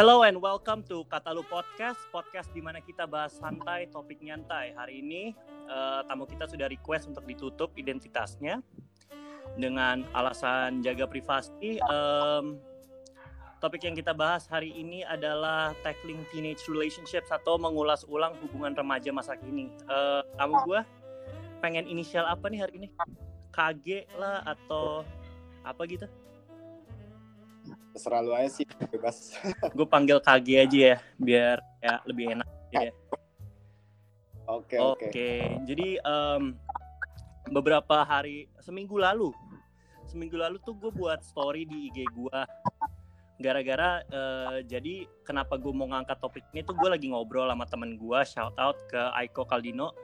Hello and welcome to Katalu Podcast, podcast di mana kita bahas santai, topik nyantai. Hari ini uh, tamu kita sudah request untuk ditutup identitasnya dengan alasan jaga privasi. Um, topik yang kita bahas hari ini adalah tackling teenage relationships atau mengulas ulang hubungan remaja masa kini. Uh, kamu gue pengen inisial apa nih hari ini? KG lah atau apa gitu? Terserah lu aja sih bebas. Gue panggil KG aja ya biar ya lebih enak ya. Oke oke. Okay. jadi um, beberapa hari seminggu lalu. Seminggu lalu tuh gue buat story di IG gue gara-gara uh, jadi kenapa gue mau ngangkat topik ini tuh gue lagi ngobrol sama temen gue shout out ke Aiko Kaldino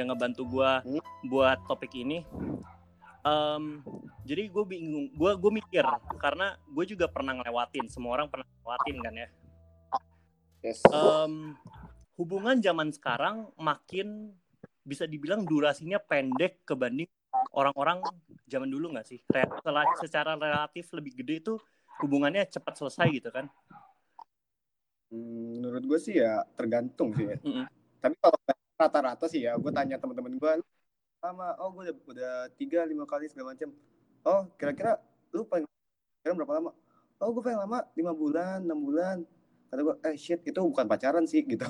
yang ngebantu gue hmm? buat topik ini um, jadi gue bingung gue gue mikir karena gue juga pernah ngelewatin semua orang pernah ngelewatin kan ya yes. um, hubungan zaman sekarang makin bisa dibilang durasinya pendek kebanding orang-orang zaman dulu nggak sih setelah secara relatif lebih gede itu hubungannya cepat selesai gitu kan hmm, menurut gue sih ya tergantung sih ya. Mm -hmm. tapi kalau rata-rata sih ya gue tanya teman-teman gue lama oh gue udah udah tiga lima kali segala macam oh kira-kira lu paling kira berapa lama? Oh gue paling lama lima bulan enam bulan. Kata gue eh shit itu bukan pacaran sih gitu.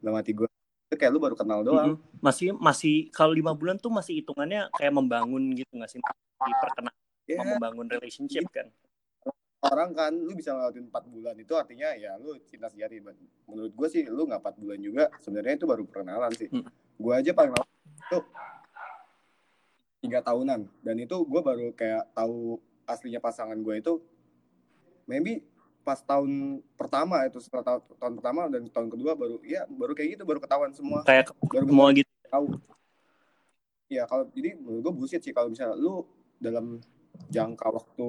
Dalam hati gue itu kayak lu baru kenal doang. Mm-hmm. masih masih kalau lima bulan tuh masih hitungannya kayak membangun gitu nggak sih? Di perkenalan yeah. membangun relationship kan? Orang kan lu bisa ngelakuin empat bulan itu artinya ya lu cinta sejati. Menurut gue sih lu nggak empat bulan juga sebenarnya itu baru perkenalan sih. Hmm. gue aja paling lama tuh tiga tahunan. Dan itu gue baru kayak tahu aslinya pasangan gue itu maybe pas tahun pertama itu setelah tahun, tahun pertama dan tahun kedua baru ya baru kayak gitu baru ketahuan semua. Kayak baru semua gitu. tahu. Ya kalau jadi menurut gue bullshit sih kalau misalnya lu dalam jangka waktu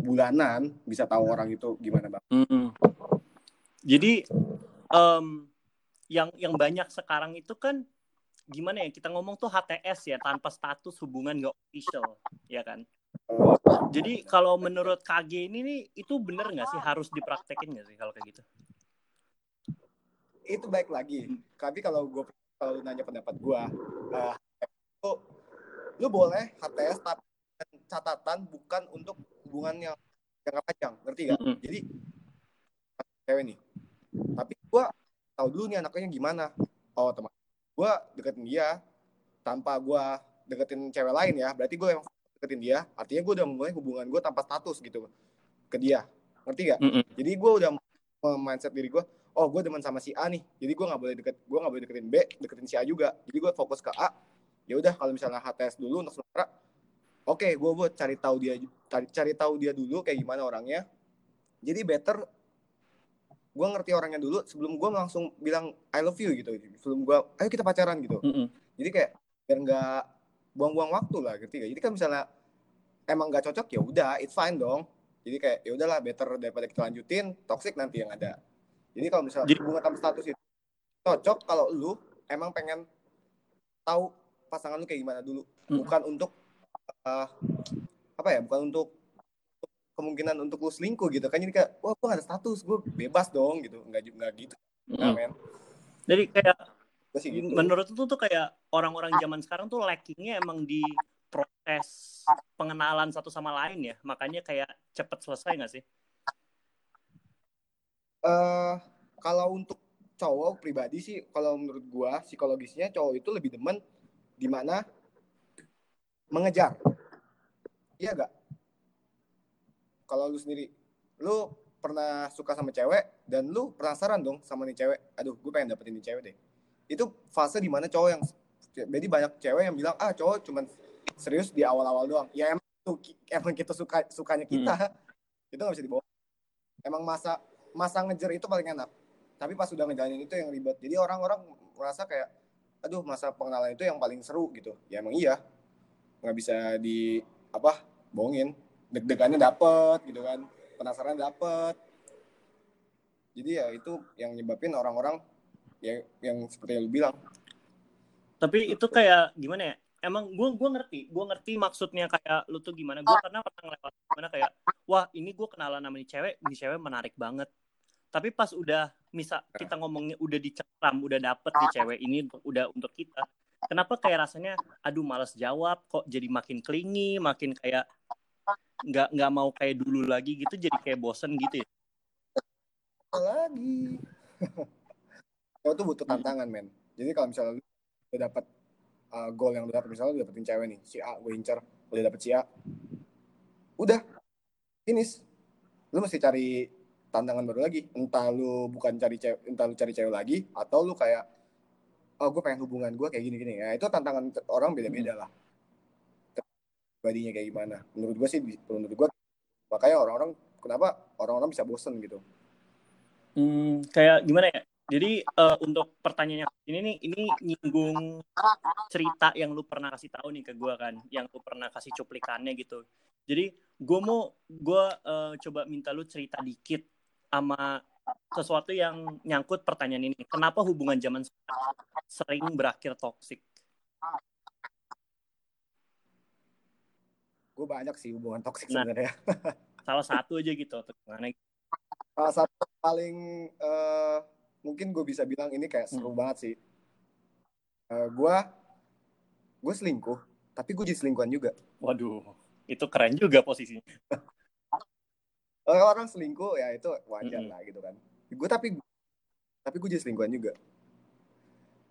bulanan bisa tahu orang itu gimana bang. Mm -hmm. jadi um, yang yang banyak sekarang itu kan gimana ya kita ngomong tuh HTS ya tanpa status hubungan gak official ya kan? Jadi kalau menurut KG ini nih itu bener nggak sih? Harus dipraktekin nggak sih kalau kayak gitu? Itu baik lagi. Tapi kalau gue kalau nanya pendapat gue uh, lu, lu boleh HTS tapi catatan bukan untuk hubungan yang jangka panjang ngerti gak? Mm -hmm. jadi cewek nih. Tapi gue tahu dulu nih anaknya gimana. Oh teman gue deketin dia tanpa gue deketin cewek lain ya. Berarti gue yang deketin dia artinya gue udah mulai hubungan gue tanpa status gitu ke dia. Ngerti gak? Mm -hmm. jadi gue udah mindset diri gue oh gue demen sama si A nih. Jadi gue nggak boleh deket gue nggak boleh deketin B deketin si A juga. Jadi gue fokus ke A. Ya udah kalau misalnya HTS dulu untuk sementara oke okay, gue buat cari tahu dia cari cari tahu dia dulu kayak gimana orangnya. Jadi better gue ngerti orangnya dulu sebelum gue langsung bilang I love you gitu. Sebelum gue ayo kita pacaran gitu. Mm -hmm. jadi kayak biar nggak buang-buang waktu lah gitu jadi kan misalnya emang nggak cocok ya udah it's fine dong. Jadi kayak ya udahlah better daripada kita lanjutin toxic nanti yang ada. Jadi kalau misalnya jadi, hubungan tanpa status itu cocok kalau lu emang pengen tahu pasangan lu kayak gimana dulu. Mm. bukan untuk uh, apa ya bukan untuk kemungkinan untuk lu selingkuh gitu kan. Jadi kayak wah gue gak ada status gue bebas dong gitu. Nggak nggak gitu. Nah, men. Jadi kayak gitu. menurut itu tuh kayak orang-orang zaman sekarang tuh lackingnya emang di proses pengenalan satu sama lain ya? Makanya kayak cepet selesai nggak sih? Uh, kalau untuk cowok pribadi sih kalau menurut gua psikologisnya cowok itu lebih demen di mana mengejar. Iya gak kalau lu sendiri lu pernah suka sama cewek dan lu penasaran dong sama nih cewek. Aduh gue pengen dapetin nih cewek deh. Itu fase di mana cowok yang jadi banyak cewek yang bilang ah cowok cuman serius di awal-awal doang. Ya emang emang kita suka sukanya kita. Hmm. itu gak bisa dibawa. Emang masa masa ngejar itu paling enak. Tapi pas sudah ngejalanin itu yang ribet. Jadi orang-orang merasa kayak aduh masa pengenalan itu yang paling seru gitu. Ya emang iya. Nggak bisa di apa bohongin deg-degannya dapet gitu kan. Penasaran dapet. Jadi ya itu yang nyebabin orang-orang ya yang seperti yang lu bilang. Tapi itu kayak gimana ya? Emang gue gua ngerti gue ngerti maksudnya kayak lu tuh gimana. Gue karena pernah ngelewat gimana kayak wah ini gue kenalan sama nih cewek ini cewek menarik banget. Tapi pas udah misal kita ngomongnya udah dicekram udah dapet nih cewek ini udah untuk kita kenapa kayak rasanya aduh males jawab kok jadi makin klingi makin kayak nggak nggak mau kayak dulu lagi gitu jadi kayak bosen gitu ya? Lagi cowok tuh butuh tantangan men. Jadi kalau misalnya lu udah dapat uh, goal yang lu dapat misalnya lu dapetin cewek nih si A gue incer udah dapet si A udah finish. Lu mesti cari tantangan baru lagi. Entah lu bukan cari cewek entah lu cari cewek lagi atau lu kayak oh gue pengen hubungan gue kayak gini gini ya itu tantangan orang beda beda lah badinya kayak gimana menurut gue sih menurut gue makanya orang-orang kenapa orang-orang bisa bosen gitu hmm, kayak gimana ya jadi uh, untuk pertanyaannya ini nih ini nyinggung cerita yang lu pernah kasih tahu nih ke gue kan yang lu pernah kasih cuplikannya gitu jadi gue mau gue uh, coba minta lu cerita dikit sama sesuatu yang nyangkut pertanyaan ini. Kenapa hubungan zaman sekarang sering berakhir toksik? Gue banyak sih hubungan toksik nah, sebenarnya. salah satu aja gitu atau gimana? Salah satu paling uh, mungkin gue bisa bilang ini kayak seru hmm. banget sih. Uh, gue gue selingkuh, tapi gue jadi selingkuhan juga. Waduh, itu keren juga posisinya. orang selingkuh ya itu wajar mm -hmm. lah gitu kan gue tapi tapi gue jadi selingkuhan juga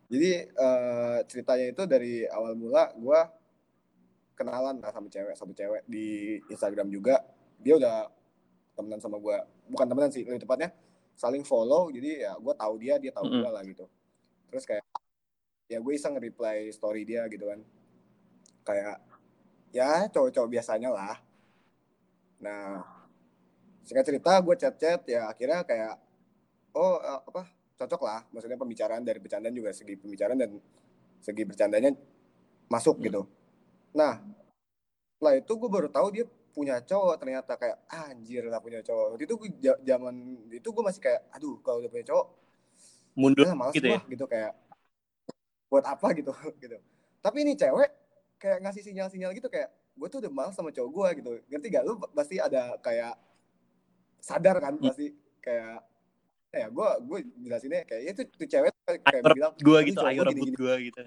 jadi uh, ceritanya itu dari awal mula gue kenalan lah sama cewek sama cewek di Instagram juga. Dia udah temenan sama gue bukan temenan sih lebih tepatnya saling follow. Jadi ya gue tahu dia dia tahu mm -hmm. gue lah gitu. Terus kayak ya gue iseng reply story dia gitu kan. Kayak ya cowok-cowok biasanya lah. Nah singkat cerita gue chat-chat ya akhirnya kayak oh uh, apa cocok lah. Maksudnya pembicaraan dari bercandaan juga segi pembicaraan dan segi bercandanya masuk hmm. gitu nah setelah itu gue baru tahu dia punya cowok ternyata kayak ah, anjir lah punya cowok. Waktu itu gue zaman itu gue masih kayak aduh kalau udah punya cowok mundur nah, males gitu ya? gitu kayak buat apa? gitu gitu. Tapi ini cewek kayak ngasih sinyal-sinyal gitu kayak gue tuh udah males sama cowok gue gitu. Ngerti gak lu pasti ada kayak sadar kan hmm. pasti kayak ya gue gue jelasinnya kayak itu tuh cewek kayak ayo bilang gue gitu ayo rebut gue gitu.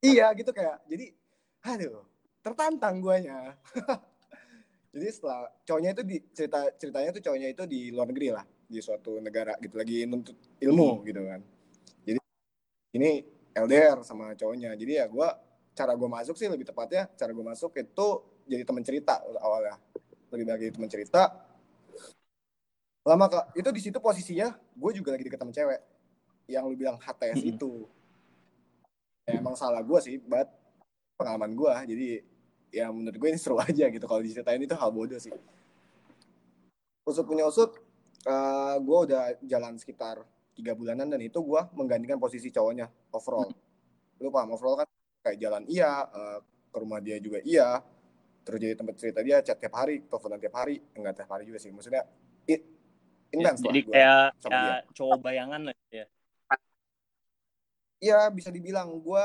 Iya gitu kayak jadi aduh tertantang guanya. Jadi setelah cowoknya itu di cerita ceritanya tuh cowoknya itu di luar negeri lah di suatu negara gitu lagi nuntut ilmu hmm. gitu kan. Jadi ini LDR sama cowoknya. Jadi ya gue cara gue masuk sih lebih tepatnya cara gue masuk itu jadi teman cerita awalnya. Lebih baik teman cerita. Lama kak itu di situ posisinya gue juga lagi deket sama cewek. Yang lu bilang HTS mm-hmm. itu. Ya, emang salah gue sih buat pengalaman gue jadi ya menurut gue ini seru aja gitu kalau diceritain itu hal bodoh sih. Usut punya usut uh, gue udah jalan sekitar tiga bulanan dan itu gue menggantikan posisi cowoknya overall. Lu paham overall kan kayak jalan iya uh, ke rumah dia juga iya terus jadi tempat cerita dia chat tiap hari teleponan tiap hari enggak tiap hari juga sih. Maksudnya it, intens jadi kayak, kayak cowok bayangan lah ya. Iya bisa dibilang gue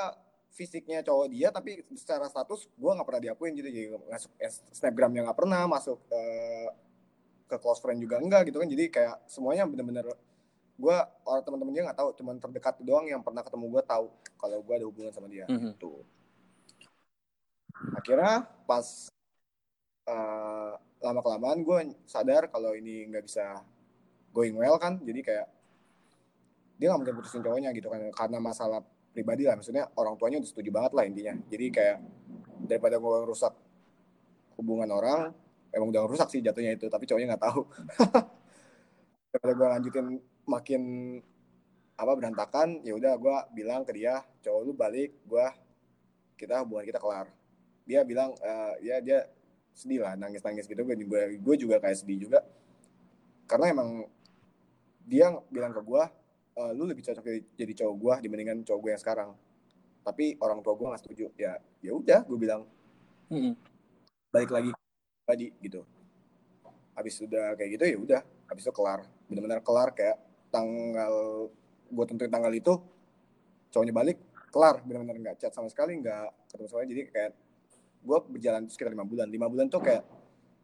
fisiknya cowok dia tapi secara status gue nggak pernah diakuin gitu. Jadi masuk snapgramnya nggak pernah masuk ke ke close friend juga enggak gitu kan. Jadi kayak semuanya bener-bener gue orang teman-teman dia nggak tahu cuman terdekat doang yang pernah ketemu gue tahu kalau gue ada hubungan sama dia. Mm -hmm. tuh akhirnya pas uh, lama kelamaan gue sadar kalau ini nggak bisa going well kan. Jadi kayak dia nggak mungkin putusin cowoknya gitu kan. Karena masalah pribadi lah. Maksudnya orang tuanya udah setuju banget lah intinya. Jadi kayak daripada gue rusak hubungan orang emang udah rusak sih jatuhnya itu tapi cowoknya nggak tahu. Daripada gue lanjutin makin apa berantakan ya udah gue bilang ke dia cowok lu balik gue kita hubungan kita kelar. Dia bilang uh, ya dia sedih lah nangis nangis gitu. Gue juga gue juga kayak sedih juga. Karena emang dia bilang ke gue e, lu lebih cocok jadi, jadi cowok gue dibandingkan cowok gue yang sekarang. Tapi orang tua gue gak setuju. Ya ya udah gue bilang mm-hmm. balik lagi tadi gitu. Habis udah kayak gitu ya udah. Habis itu kelar. Benar-benar kelar kayak tanggal gue tentuin tanggal itu cowoknya balik kelar. Benar-benar nggak chat sama sekali nggak ketemu sama jadi kayak gue berjalan sekitar lima bulan. Lima bulan tuh kayak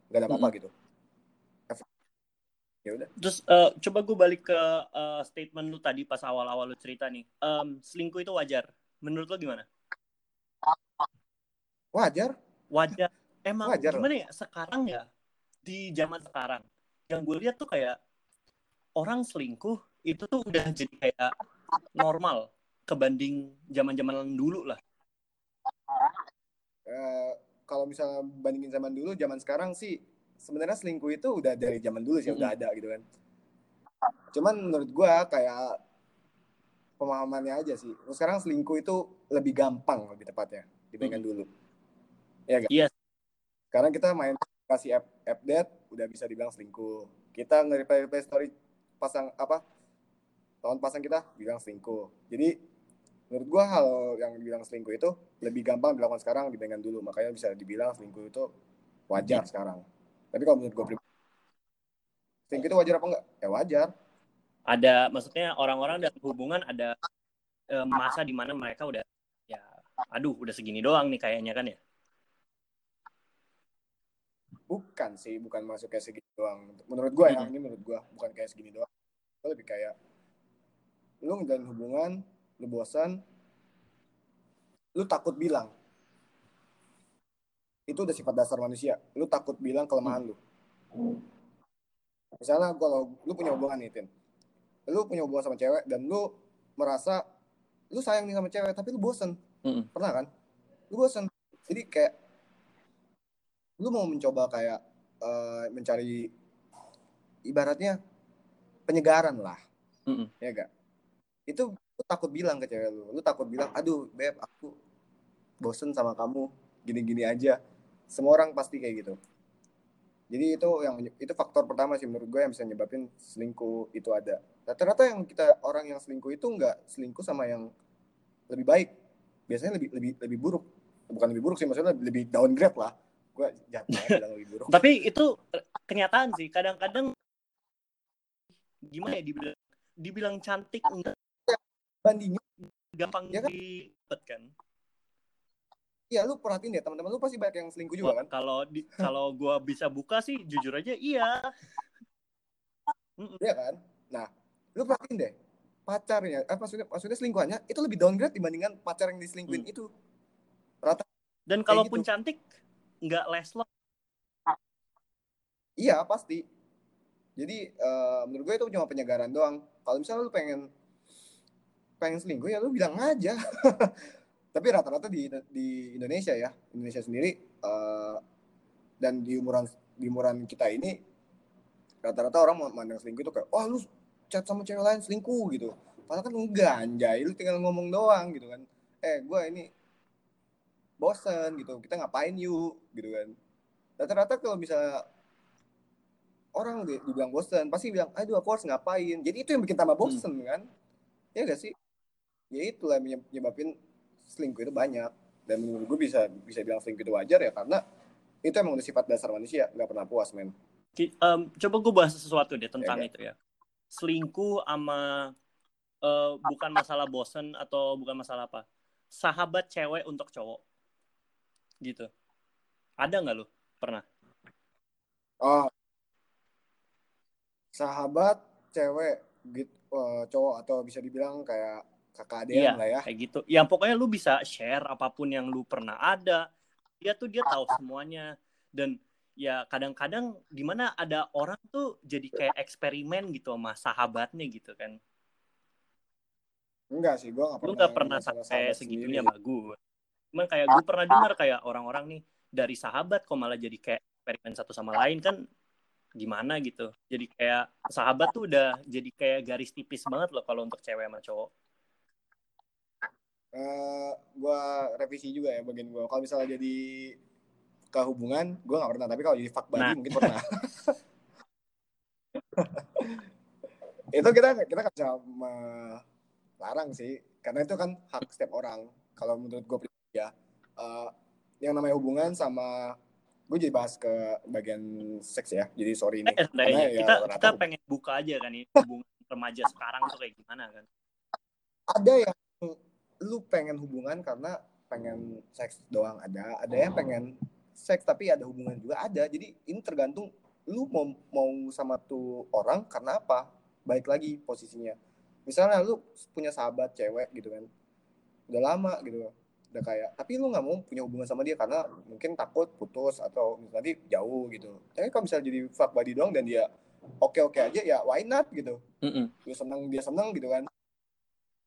nggak ada apa-apa mm-hmm. gitu ya udah. Terus uh, coba gue balik ke uh, statement lu tadi pas awal-awal lu cerita nih. Um, selingkuh itu wajar. Menurut lo gimana? Wajar. Wajar. Emang wajar gimana ya? Sekarang ya di zaman sekarang yang gue lihat tuh kayak orang selingkuh itu tuh udah jadi kayak normal kebanding zaman-zaman dulu lah. Uh, kalau misalnya bandingin zaman dulu, zaman sekarang sih sebenarnya selingkuh itu udah dari zaman dulu sih mm -hmm. udah ada gitu kan. Cuman menurut gue kayak pemahamannya aja sih. Terus sekarang selingkuh itu lebih gampang lebih tepatnya dibandingkan mm -hmm. dulu. Ya kan? Iya. Yes. Sekarang kita main kasih app update udah bisa dibilang selingkuh. Kita nge-reply story pasang apa tahun pasang kita bilang selingkuh. Jadi menurut gua hal yang dibilang selingkuh itu lebih gampang dilakukan sekarang dibandingkan dulu. Makanya bisa dibilang selingkuh itu wajar sekarang. Tapi kalau menurut gua pribadi, selingkuh itu wajar apa enggak? Ya wajar. Ada, maksudnya orang-orang dalam hubungan ada e, masa di mana mereka udah ya, aduh, udah segini doang nih kayaknya kan ya? Bukan sih, bukan masuk kayak segini doang. Menurut gua ya, ini menurut gua bukan kayak segini doang. Gua lebih kayak lu ngejalin hubungan lu bosan lu takut bilang itu udah sifat dasar manusia. Lu takut bilang kelemahan lu. Misalnya kalau lu punya hubungan nih Tin. Lu punya hubungan sama cewek dan lu merasa lu sayang nih sama cewek tapi lu bosen. Mm. pernah kan? Lu bosen. Jadi kayak lu mau mencoba kayak uh, mencari ibaratnya penyegaran lah. Mm ya gak itu lu takut bilang ke cewek lu. Lu takut bilang aduh beb aku bosen sama kamu. Gini-gini aja semua orang pasti kayak gitu. Jadi itu yang itu faktor pertama sih menurut gue yang bisa nyebabin selingkuh itu ada. Rata-rata yang kita orang yang selingkuh itu nggak selingkuh sama yang lebih baik. Biasanya lebih lebih lebih buruk. Bukan lebih buruk sih maksudnya lebih downgrade lah. Gue jatuh bilang lebih buruk. Tapi itu kenyataan sih kadang-kadang gimana ya dibilang dibilang cantik enggak. Bandingin gampang ya kan? dipet kan Iya, lu perhatiin ya teman-teman lu pasti banyak yang selingkuh juga kan? Kalau di kalau gua bisa buka sih jujur aja iya. Iya kan? Nah, lu perhatiin deh pacarnya, eh, maksudnya maksudnya selingkuhannya itu lebih downgrade dibandingkan pacar yang diselingkuhin hmm. itu. Rata. Dan kalaupun gitu. cantik nggak less love. Iya pasti. Jadi uh, menurut gue itu cuma penyegaran doang. Kalau misalnya lu pengen pengen selingkuh ya lu bilang aja tapi rata-rata di di Indonesia ya. Indonesia sendiri uh, dan di umuran di umuran kita ini rata-rata orang memandang selingkuh itu kayak wah lu chat sama cewek lain selingkuh gitu. Padahal kan enggak anjay lu tinggal ngomong doang gitu kan. Eh gue ini bosen gitu. Kita ngapain yuk? Gitu kan. Rata-rata kalau bisa orang dibilang bosen pasti bilang aduh aku harus ngapain? Jadi itu yang bikin tambah bosen hmm. kan. Ya gak sih? Ya itulah yang menyebabkan selingkuh itu banyak. Dan menurut gue bisa bisa bilang selingkuh itu wajar ya karena itu emang udah sifat dasar manusia nggak pernah puas men. Um, coba gue bahas sesuatu deh tentang ya, itu ya. Selingkuh sama uh, bukan masalah bosen atau bukan masalah apa. Sahabat cewek untuk cowok. Gitu. Ada nggak lo pernah? Oh. Sahabat cewek gitu uh, cowok atau bisa dibilang kayak kakak adean iya, lah ya. kayak gitu. Yang pokoknya lu bisa share apa pun yang lu pernah ada. Dia tuh dia tahu semuanya. Dan ya kadang-kadang di mana ada orang tuh jadi kayak eksperimen gitu sama sahabatnya gitu kan. Enggak sih gue gak pernah lu gak pernah sampai segitunya sama gue cuman kayak gue pernah dengar kayak orang-orang nih dari sahabat kok malah jadi kayak eksperimen satu sama lain kan? Gimana gitu? Jadi kayak sahabat tuh udah jadi kayak garis tipis banget loh kalau untuk cewek sama cowok uh, eh, gue revisi juga ya bagian gue kalau misalnya jadi kehubungan gue gak pernah. Tapi kalau jadi fuck buddy nah. mungkin pernah. Itu kita kita kan bisa melarang sih. Karena itu kan hak setiap orang. Kalau menurut gue ya. Uh, yang namanya hubungan sama gue jadi bahas ke bagian seks ya. Jadi sorry ini. Eh, karena ya, kita kita pengen buka aja kan ini hubungan remaja sekarang tuh kayak gimana kan? Ada yang lu pengen hubungan karena pengen seks doang ada ada yang pengen seks tapi ada hubungan juga ada. Jadi ini tergantung lu mau mau sama tuh orang karena apa? Baik lagi posisinya. Misalnya lu punya sahabat cewek gitu kan udah lama gitu udah kayak tapi lu nggak mau punya hubungan sama dia karena mungkin takut putus atau nanti jauh gitu. Tapi kalau misalnya jadi fuck buddy doang dan dia oke oke aja ya why not gitu? Mm -mm. lu seneng dia seneng gitu kan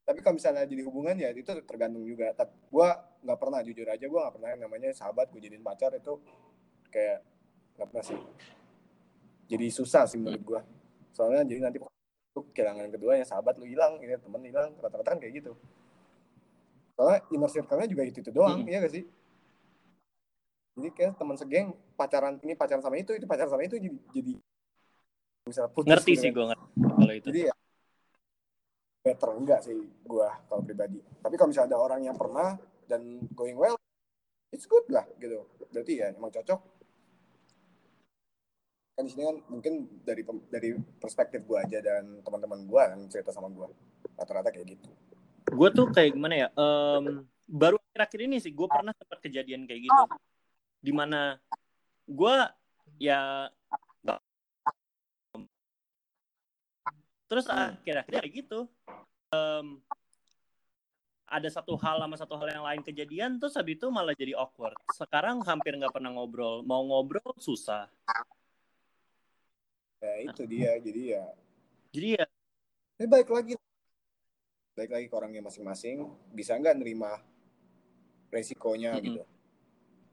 tapi kalau misalnya jadi hubungan ya itu tergantung juga. Tapi gue nggak pernah jujur aja gue nggak pernah yang namanya sahabat gue jadiin pacar itu kayak nggak pernah sih. Jadi susah sih menurut gue soalnya jadi nanti lu kehilangan kedua ya sahabat lu hilang ya temen hilang rata-rata kan kayak gitu. Soalnya inner circle-nya juga itu itu doang Hmm. iya gak sih? Jadi kayak teman segeng pacaran ini pacaran sama itu itu pacaran sama itu jadi jadi bisa putus ngerti gitu sih kan. gue ngerti kalau itu. Jadi ya better. Enggak sih gue kalau pribadi. Tapi kalau misalnya ada orang yang pernah dan going well it's good lah gitu. Berarti ya emang cocok. Kan di sini kan mungkin dari dari perspektif gue aja dan teman-teman gue yang cerita sama gue rata-rata kayak gitu. Gue tuh kayak gimana ya em, baru akhir-akhir ini sih gue pernah sempat kejadian kayak gitu. Di mana gue ya terus akhir-akhir kayak gitu. Em, ada satu hal sama satu hal yang lain kejadian terus habis itu malah jadi awkward. Sekarang hampir nggak pernah ngobrol. Mau ngobrol susah. Ya itu dia. Jadi ya jadi ya ini baik lagi. Baik lagi ke orangnya masing-masing. Bisa nggak nerima resikonya Mm-mm. gitu?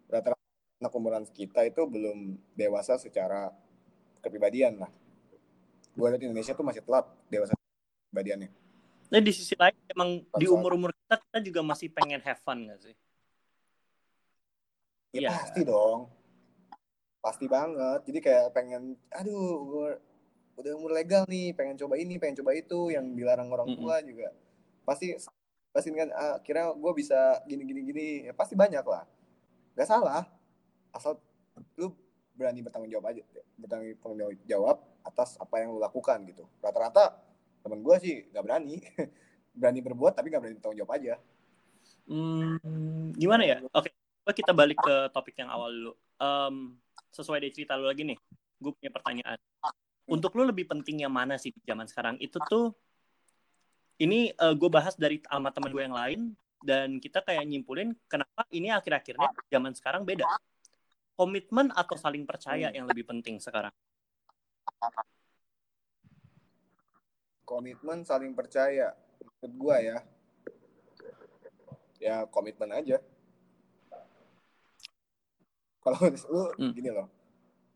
Rata-rata anak umuran kita itu belum dewasa secara kepribadian lah gue lihat Indonesia tuh masih telat dewasa kepribadiannya nah di sisi lain emang di Soal- umur umur kita kita juga masih pengen have fun gak sih? Ya Iya. pasti dong. Pasti banget. Jadi kayak pengen aduh gue udah umur legal nih pengen coba ini pengen coba itu yang dilarang orang tua juga. Pasti pasti kan ah, kira gue bisa gini gini gini. Ya pasti banyak lah. Nggak salah. Asal lu berani bertanggung jawab aja bertanggung jawab atas apa yang lu lakukan gitu rata-rata temen gue sih nggak berani berani berbuat tapi nggak berani bertanggung jawab aja Hmm, gimana ya? Oke, coba kita balik ke topik yang awal dulu. Em, sesuai dari cerita lu lagi nih, gue punya pertanyaan. Untuk lu lebih penting yang mana sih di zaman sekarang? Itu tuh, ini gue bahas dari sama teman gue yang lain, dan kita kayak nyimpulin kenapa ini akhir-akhirnya zaman sekarang beda. Komitmen atau saling percaya yang lebih penting sekarang? Komitmen saling percaya. Menurut gua ya. Ya komitmen aja. Kalau lu Hmm. gini loh.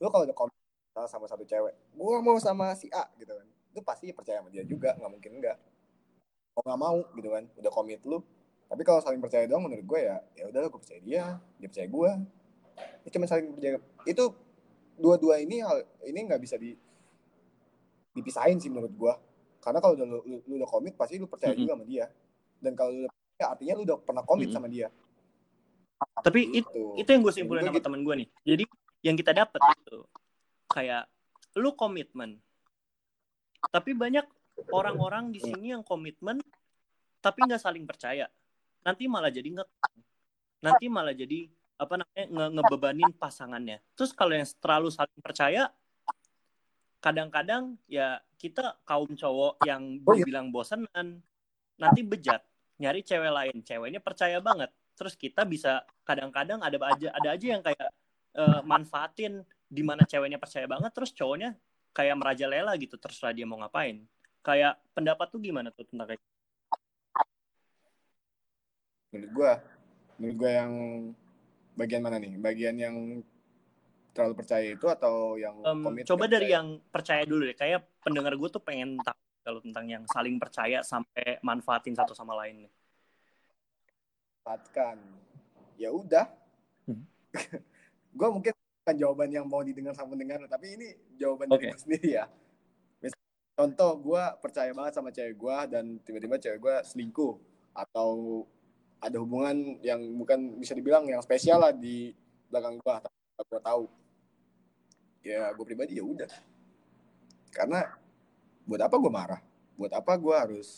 Lu kalau udah komitmen sama satu cewek gua mau sama si A gitu kan. Lu pasti percaya sama dia juga nggak mungkin enggak mau nggak mau gitu kan udah komit lu. Tapi kalau saling percaya doang menurut gue ya ya udah gue percaya dia dia percaya gue itu cuma saling percaya. Itu dua-dua ini hal ini nggak bisa di dipisahin sih menurut gue karena kalau udah lu, lu, lu udah komit pasti lu percaya Mm-mm. juga sama dia dan kalau lu percaya artinya lu udah pernah komit Mm-mm. sama dia Tapi itu Gitu. itu yang gue simpulin sama gue temen gue nih. Jadi yang kita dapat itu kayak lu komitmen. Tapi banyak orang-orang di sini yang komitmen tapi nggak saling percaya. Nanti malah jadi nge nanti malah jadi apa namanya nge ngebebanin pasangannya. Terus kalau yang terlalu saling percaya kadang-kadang ya kita kaum cowok yang Oh, iya. dibilang bosenan nanti bejat nyari cewek lain ceweknya percaya banget terus kita bisa kadang-kadang ada aja ada aja yang kayak eh, manfaatin di mana ceweknya percaya banget terus cowoknya kayak merajalela gitu terserah dia mau ngapain kayak pendapat tuh gimana tuh tentang kayak menurut gue menurut gue yang bagian mana nih bagian yang terlalu percaya itu atau yang Em, komit coba dari percaya? yang percaya dulu deh kayak pendengar gue tuh pengen tahu kalau tentang yang saling percaya sampai manfaatin satu sama lain nih. manfaatkan ya udah Hmm. gue mungkin bukan jawaban yang mau didengar sama pendengar tapi ini jawaban Oke. dari gue sendiri ya Misal, contoh gue percaya banget sama cewek gue dan tiba-tiba cewek gue selingkuh atau ada hubungan yang bukan bisa dibilang yang spesial lah di belakang gue tapi gue tahu. Ya gue pribadi ya udah. Karena buat apa gue marah? Buat apa gue harus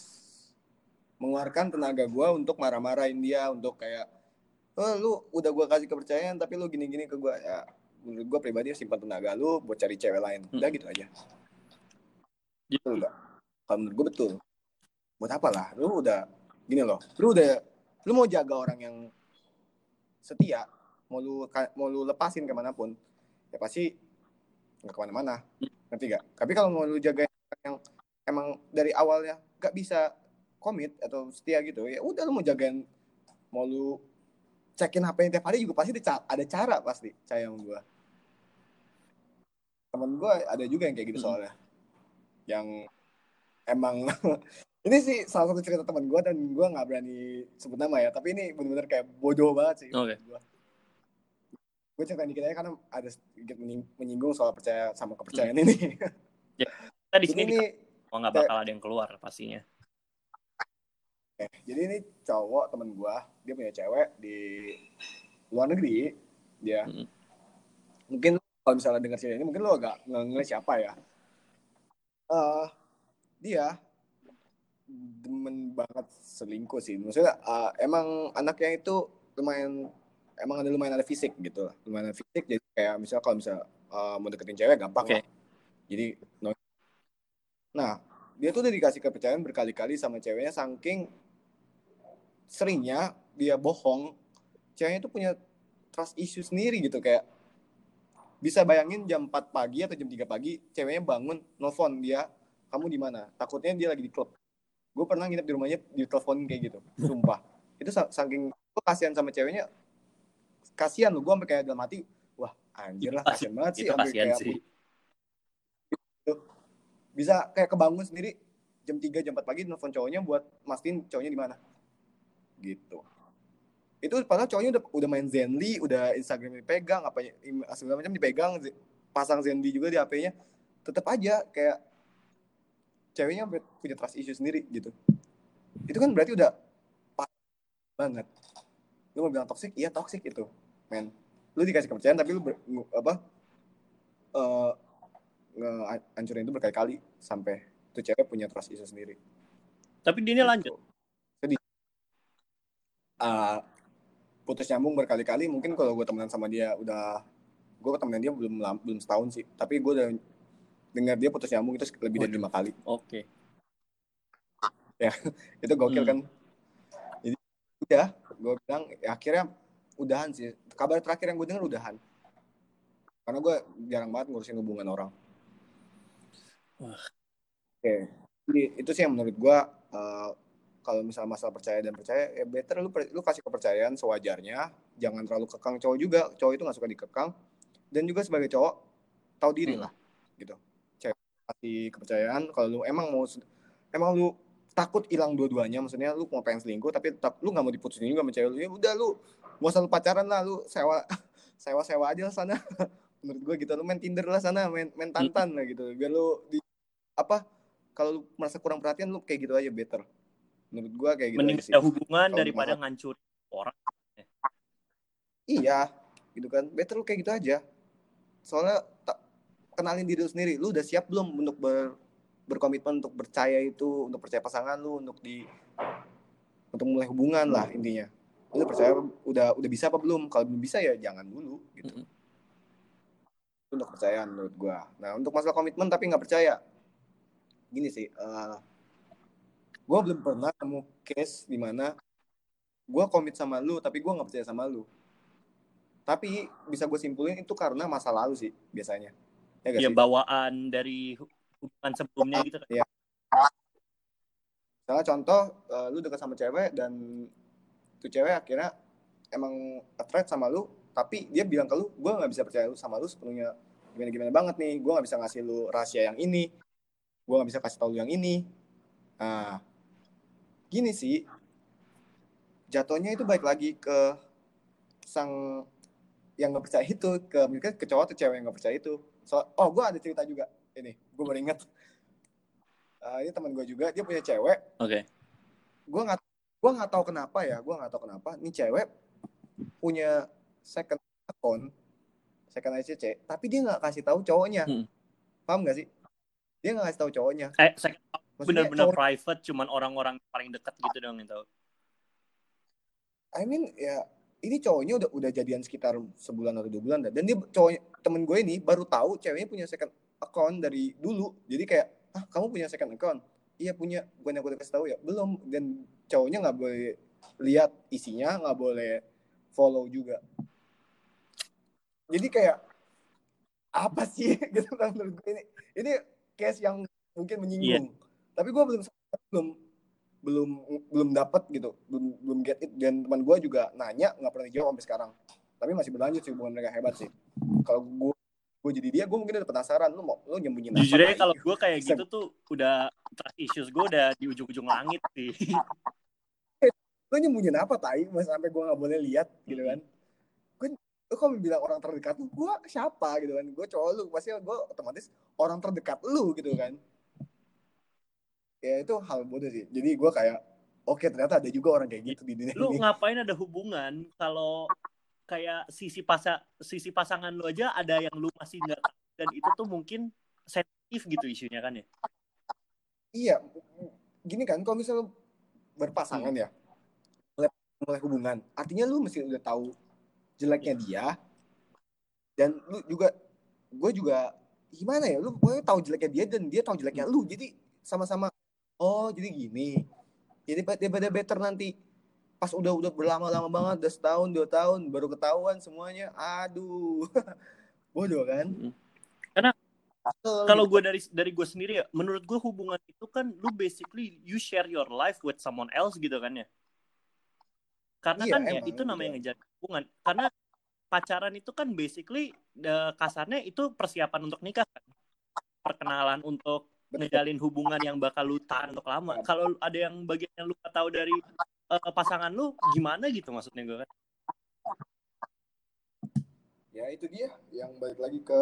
mengeluarkan tenaga gue untuk marah-marahin dia untuk kayak oh, lu udah gue kasih kepercayaan tapi lu gini-gini ke gue ya menurut gue pribadi simpan tenaga lu buat cari cewek lain. Hmm. udah gitu aja. Gitu. betul nggak? Kalau menurut gue betul. Buat apa lah? Lu udah gini loh lu udah lu mau jaga orang yang setia mau lu mau lu lepasin ke mana pun ya pasti nggak ke mana-mana. Ngerti gak tapi kalau mau lu jaga yang emang dari awalnya gak bisa komit atau setia gitu ya udah lu mau jagain mau lu cekin HP tiap hari juga pasti ada ca- ada cara pasti sayang gua. Temen gua ada juga yang kayak gitu Hmm. soalnya. Yang emang ini sih salah satu cerita temen gua dan gua nggak berani sebut nama ya tapi ini bener-bener kayak bodoh banget sih Oke. menurut gua gue cerita dikit aja karena ada sedikit menying- menyinggung soal percaya sama kepercayaan ini Kita di sini ini oh, nggak bakal ada yang keluar pastinya. Eh, jadi ini cowok temen gua, dia punya cewek di luar negeri, dia. Mm. Mungkin kalau misalnya dengar cerita ini, mungkin lo agak nggak ngeliat siapa ya. eh dia demen banget selingkuh sih. Maksudnya eh, emang anaknya itu lumayan, emang ada lumayan ada fisik gitu lah. Lumayan ada fisik, jadi kayak misalnya kalau misalnya eh, mau deketin cewek gampang Oke. lah. Jadi, no. nah dia tuh udah dikasih kepercayaan berkali-kali sama ceweknya saking seringnya dia bohong ceweknya tuh punya trust issue sendiri gitu kayak bisa bayangin jam 4 pagi atau jam 3 pagi ceweknya bangun nelfon dia kamu di mana takutnya dia lagi di klub gue pernah nginep di rumahnya di telepon kayak gitu. Sumpah. Itu sa- saking gue kasihan sama ceweknya kasihan lu gue sampai kayak dalam hati wah anjir lah kasihan banget sih Itu sampai kasihan kayak sih. bisa kayak kebangun sendiri jam 3 jam 4 pagi nelfon cowoknya buat mastiin cowoknya di mana. Gitu. Itu padahal cowoknya udah udah main Zenly udah Instagram dipegang apa segala macam dipegang pasang Zenly juga di HP-nya tetap aja kayak ceweknya punya trust issue sendiri gitu. Itu kan berarti udah parah banget. Lu mau bilang toxic? Iya toxic itu men. Lu dikasih kepercayaan tapi lu ber, apa eh ngancurin itu berkali-kali sampai tuh cewek punya trust issue sendiri. Tapi dia ini lanjut. sedih. Ah, putus nyambung berkali-kali mungkin kalau gue temenan sama dia udah gue temenan dia belum belum setahun sih. Tapi gue udah dengar dia putus nyambung itu lebih dari lima kali. Oke. itu gokil Hmm. kan. Jadi udah gue bilang ya, akhirnya udahan sih. Kabar terakhir yang gue dengar udahan. Karena gue jarang banget ngurusin hubungan orang. Wah. oke. Jadi itu sih yang menurut gue eh, kalau misalnya masalah percaya dan percaya ya better lu lu kasih kepercayaan sewajarnya. Jangan terlalu kekang cowok juga. Cowok itu nggak suka dikekang. Dan juga sebagai cowok tahu diri Hmm. lah gitu kasih kepercayaan. Kalau lu emang mau emang lu takut hilang dua-duanya maksudnya lu mau pengen selingkuh tapi tetap lu nggak mau diputusin juga sama cewek lu ya udah lu mau selalu pacaran lah lu sewa sewa sewa aja sana. Menurut gue gitu lu main tinder lah sana main main tantan lah gitu biar lu di apa kalau lu merasa kurang perhatian lu kayak gitu aja better. Menurut gue kayak gitu Mending ada hubungan daripada ngancurin orang. iya gitu kan. Better lu kayak gitu aja. Soalnya tak kenalin diri lu sendiri lu udah siap belum untuk ber berkomitmen untuk percaya itu untuk percaya pasangan lu untuk di untuk mulai hubungan lah intinya. Lu percaya udah udah bisa apa belum? Kalau belum bisa ya jangan dulu gitu. Mm-mm. itu untuk kepercayaan menurut gua. Nah untuk masalah komitmen tapi nggak percaya gini sih eh gua belum pernah nemu case di mana gua komit sama lu tapi gua nggak percaya sama lu. Tapi bisa gue simpulin itu karena masa lalu sih biasanya ya Ya bawaan dari hubungan sebelumnya gitu kan. Iya. Misalnya contoh, eh, lu dekat sama cewek dan tuh cewek akhirnya emang attract sama lu, tapi dia bilang ke lu, gue nggak bisa percaya lu sama lu sepenuhnya gimana-gimana banget nih, gue nggak bisa ngasih lu rahasia yang ini, gue nggak bisa kasih tau lu yang ini. Nah, gini sih, jatuhnya itu baik lagi ke sang yang nggak percaya itu, ke mungkin ke cowok atau cewek yang nggak percaya itu. So, oh, gue ada cerita juga ini, gue baru ingat. Eh, ini teman gue juga, dia punya cewek, Oke. gue nggak gue nggak tahu kenapa ya gue nggak tahu kenapa nih cewek punya second account second ICC tapi dia nggak kasih tahu cowoknya Hmm. paham nggak sih dia nggak kasih tahu cowoknya Eh, Maksudnya benar-benar cowok- private, cuman orang-orang paling dekat gitu dong yang tahu. I mean ya ini cowoknya udah udah jadian sekitar sebulan atau dua bulan dan dia cowoknya temen gue ini baru tahu ceweknya punya second account dari dulu. Jadi kayak ah kamu punya second account? Iya punya. Bukan aku udah kasih tahu ya. Belum. Dan cowoknya nggak boleh lihat isinya nggak boleh follow juga. Jadi kayak apa sih gitu kan menurut gue ini? Ini case yang mungkin menyinggung. Yeah. tapi gue belum belum belum belum dapat gitu belum belum get it. Dan teman gue juga nanya nggak pernah dijawab sampai sekarang. Tapi masih berlanjut sih hubungan mereka hebat sih. Kalau gue gue jadi dia gue mungkin udah penasaran lu mau lu nyembunyiin apa jujur aja kalau gue kayak gitu tuh udah trust issues gue udah di ujung-ujung langit sih. Lu nyembunyiin apa tai? Mas sampai gue nggak boleh lihat gitu kan. Gue lu kalau bilang orang terdekat lu gue siapa gitu kan. Gue cowok lu pasti gue otomatis orang terdekat lu gitu kan ya itu hal bodoh sih jadi gue kayak oke okay, ternyata ada juga orang kayak gitu di dunia lu ini. ngapain ada hubungan kalau kayak sisi pasa sisi pasangan lu aja ada yang lu masih nggak dan itu tuh mungkin sensitif gitu isunya kan ya iya gini kan kalau misalnya berpasangan hmm. ya mulai, mulai hubungan artinya lu mesti udah tahu jeleknya iya. dia dan lu juga gue juga gimana ya lu pokoknya tahu jeleknya dia dan dia tahu jeleknya hmm. lu jadi sama-sama oh jadi gini. Jadi daripada better nanti. Pas udah udah berlama-lama banget udah setahun dua tahun baru ketahuan semuanya. Aduh. Bodoh kan? Karena kalau gue dari dari gue sendiri ya menurut gue hubungan itu kan lu basically you share your life with someone else gitu kan ya? Karena iya, kan ya itu namanya iya. ngejar hubungan. Karena pacaran itu kan basically kasarnya itu persiapan untuk nikah kan? Perkenalan untuk ngejalin hubungan yang bakal lu tahan untuk lama. Kalau ada yang bagian yang lu tahu dari uh, pasangan lu gimana gitu maksudnya gue kan? Ya itu dia yang balik lagi ke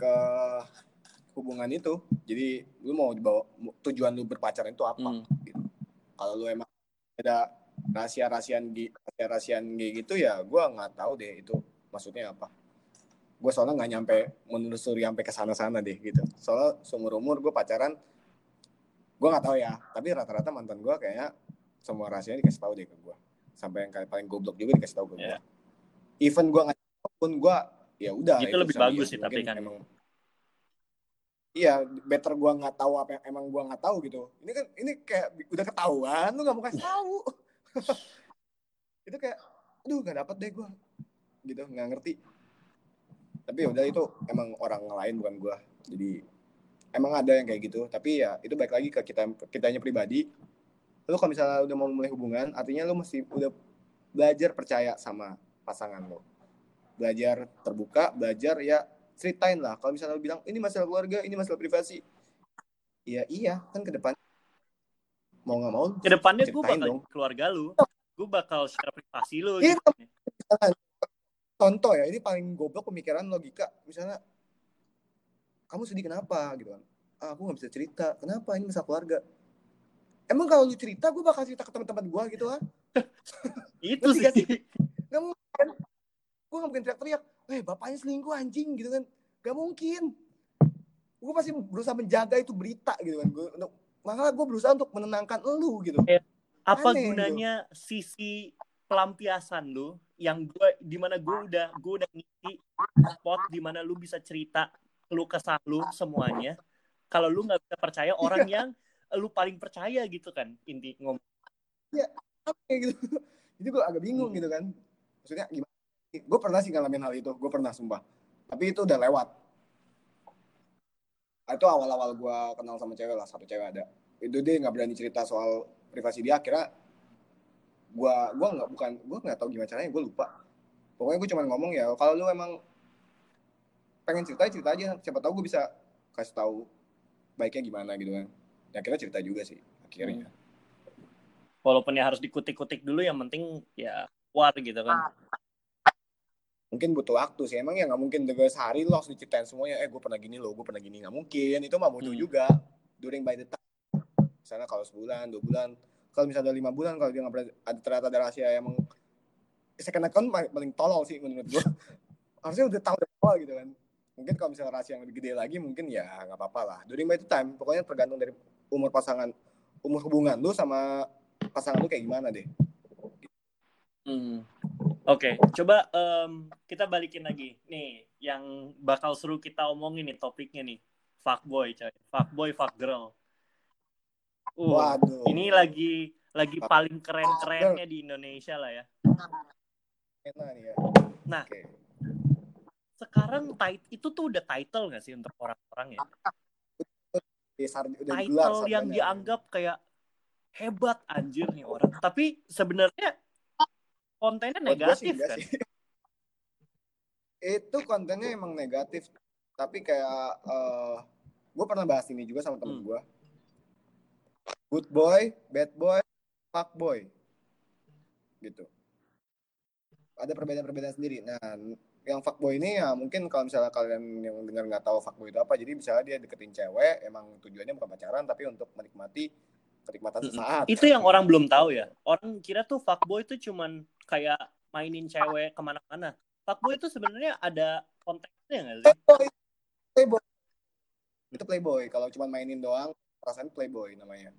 ke hubungan itu. Jadi lu mau dibawa tujuan lu berpacaran itu apa? Hmm. Gitu. Kalau lu emang ada rahasia-rahasian rahasia-rahasian gitu ya gue nggak tahu deh itu maksudnya apa gue soalnya nggak nyampe menelusuri sampai ke sana-sana deh gitu. Soalnya seumur umur gue pacaran gue nggak tahu ya. Tapi rata-rata mantan gue kayaknya semua rahasianya dikasih tahu deh ke gue sampai yang paling goblok juga dikasih tahu ke gue yeah. even gue nggak pun gue ya udah itu, itu lebih bagus sih tapi kan. emang iya better gue nggak tahu apa yang emang gue nggak tahu gitu. Ini kan ini kayak udah ketahuan lu nggak mau kasih tahu. Itu kayak aduh nggak dapet deh gue gitu. Nggak ngerti tapi ya udah itu emang orang lain bukan gue jadi emang ada yang kayak gitu. Tapi ya itu baik lagi ke kita kitanya pribadi. Lu kalau misalnya udah mau mulai hubungan artinya lu mesti udah belajar percaya sama pasangan lo belajar terbuka belajar ya ceritain lah. Kalau misalnya lu bilang ini masalah keluarga ini masalah privasi. Iya iya kan ke depan. Mau nggak mau ke depannya gue bakal dong. keluarga lu. Gue bakal share privasi lu iya, gitu contoh ya ini paling goblok pemikiran logika. Misalnya kamu sedih kenapa? Gitu kan. Ah, aku nggak bisa cerita. Kenapa? Ini masalah keluarga. Emang kalau lu cerita gue bakal cerita ke teman-teman gue gitu kan itu sih. nggak mungkin. Gue nggak mungkin teriak-teriak eh bapaknya selingkuh anjing gitu kan. Gak mungkin. Gue pasti berusaha menjaga itu berita gitu kan. Gue untuk makanya gue berusaha untuk menenangkan lu gitu. Apa Aneh, gunanya gitu. sisi pelampiasan lu yang gue di mana gue udah gue udah ngisi spot di mana lu bisa cerita lu kesah lu semuanya. Kalau lu nggak bisa percaya orang yang lu paling percaya gitu kan inti ngomong. Ya apa gitu. Jadi gue agak bingung hmm. gitu kan. Maksudnya gimana? Gue pernah sih ngalamin hal itu gue pernah sumpah. Tapi itu udah lewat. Itu awal-awal gue kenal sama cewek lah satu cewek ada. Itu dia nggak berani cerita soal privasi dia akhirnya gue gua nggak bukan gue nggak tahu gimana caranya gue lupa. Pokoknya gue cuma ngomong ya kalau lu emang pengen cerita cerita aja. Siapa tahu gue bisa kasih tahu baiknya gimana gitu kan. Ya akhirnya cerita juga sih akhirnya. Hmm. walaupun ya harus dikutik-kutik dulu yang penting ya kuat gitu kan. Mungkin butuh waktu sih. Emang ya nggak mungkin dengan sehari lo harus diceritain semuanya. Eh gue pernah gini lo gue pernah gini. Nggak mungkin. Itu mah butuh hmm. juga. During by the time. Misalnya kalau sebulan dua bulan kalau misalnya ada lima bulan kalau dia nggak berani ada ternyata ada rahasia yang emang second account paling tolol sih menurut gue harusnya udah tahu dari awal gitu kan mungkin kalau misalnya rahasia yang lebih gede lagi mungkin ya nggak apa-apa lah during the time pokoknya tergantung dari umur pasangan umur hubungan lu sama pasangan lu kayak gimana deh Hmm. Oke, okay. coba um, kita balikin lagi. Nih, yang bakal seru kita omongin nih topiknya nih. Fuckboy, coy. Fuckboy, fuck girl. Uh, Waduh. Ini lagi lagi paling keren-kerennya di Indonesia lah ya. ya. Nah, okay. sekarang tit itu tuh udah title gak sih untuk orang-orang ya? title yang dianggap kayak hebat anjir nih orang. Tapi sebenarnya kontennya negatif sih, kan? Sih. Itu kontennya emang negatif. Tapi kayak uh, eh, gue pernah bahas ini juga sama temen hmm. gue. Good boy, bad boy, fuck boy. Gitu. Ada perbedaan-perbedaan sendiri. Nah, yang fuckboy ini ya mungkin kalau misalnya kalian yang dengar nggak tahu fuckboy itu apa jadi misalnya dia deketin cewek emang tujuannya bukan pacaran tapi untuk menikmati kenikmatan sesaat itu yang orang belum tahu ya orang kira tuh fuckboy itu cuman kayak mainin cewek ke mana-mana fuckboy itu sebenarnya ada konteksnya nggak sih playboy. playboy itu playboy kalau cuma mainin doang perasaan playboy namanya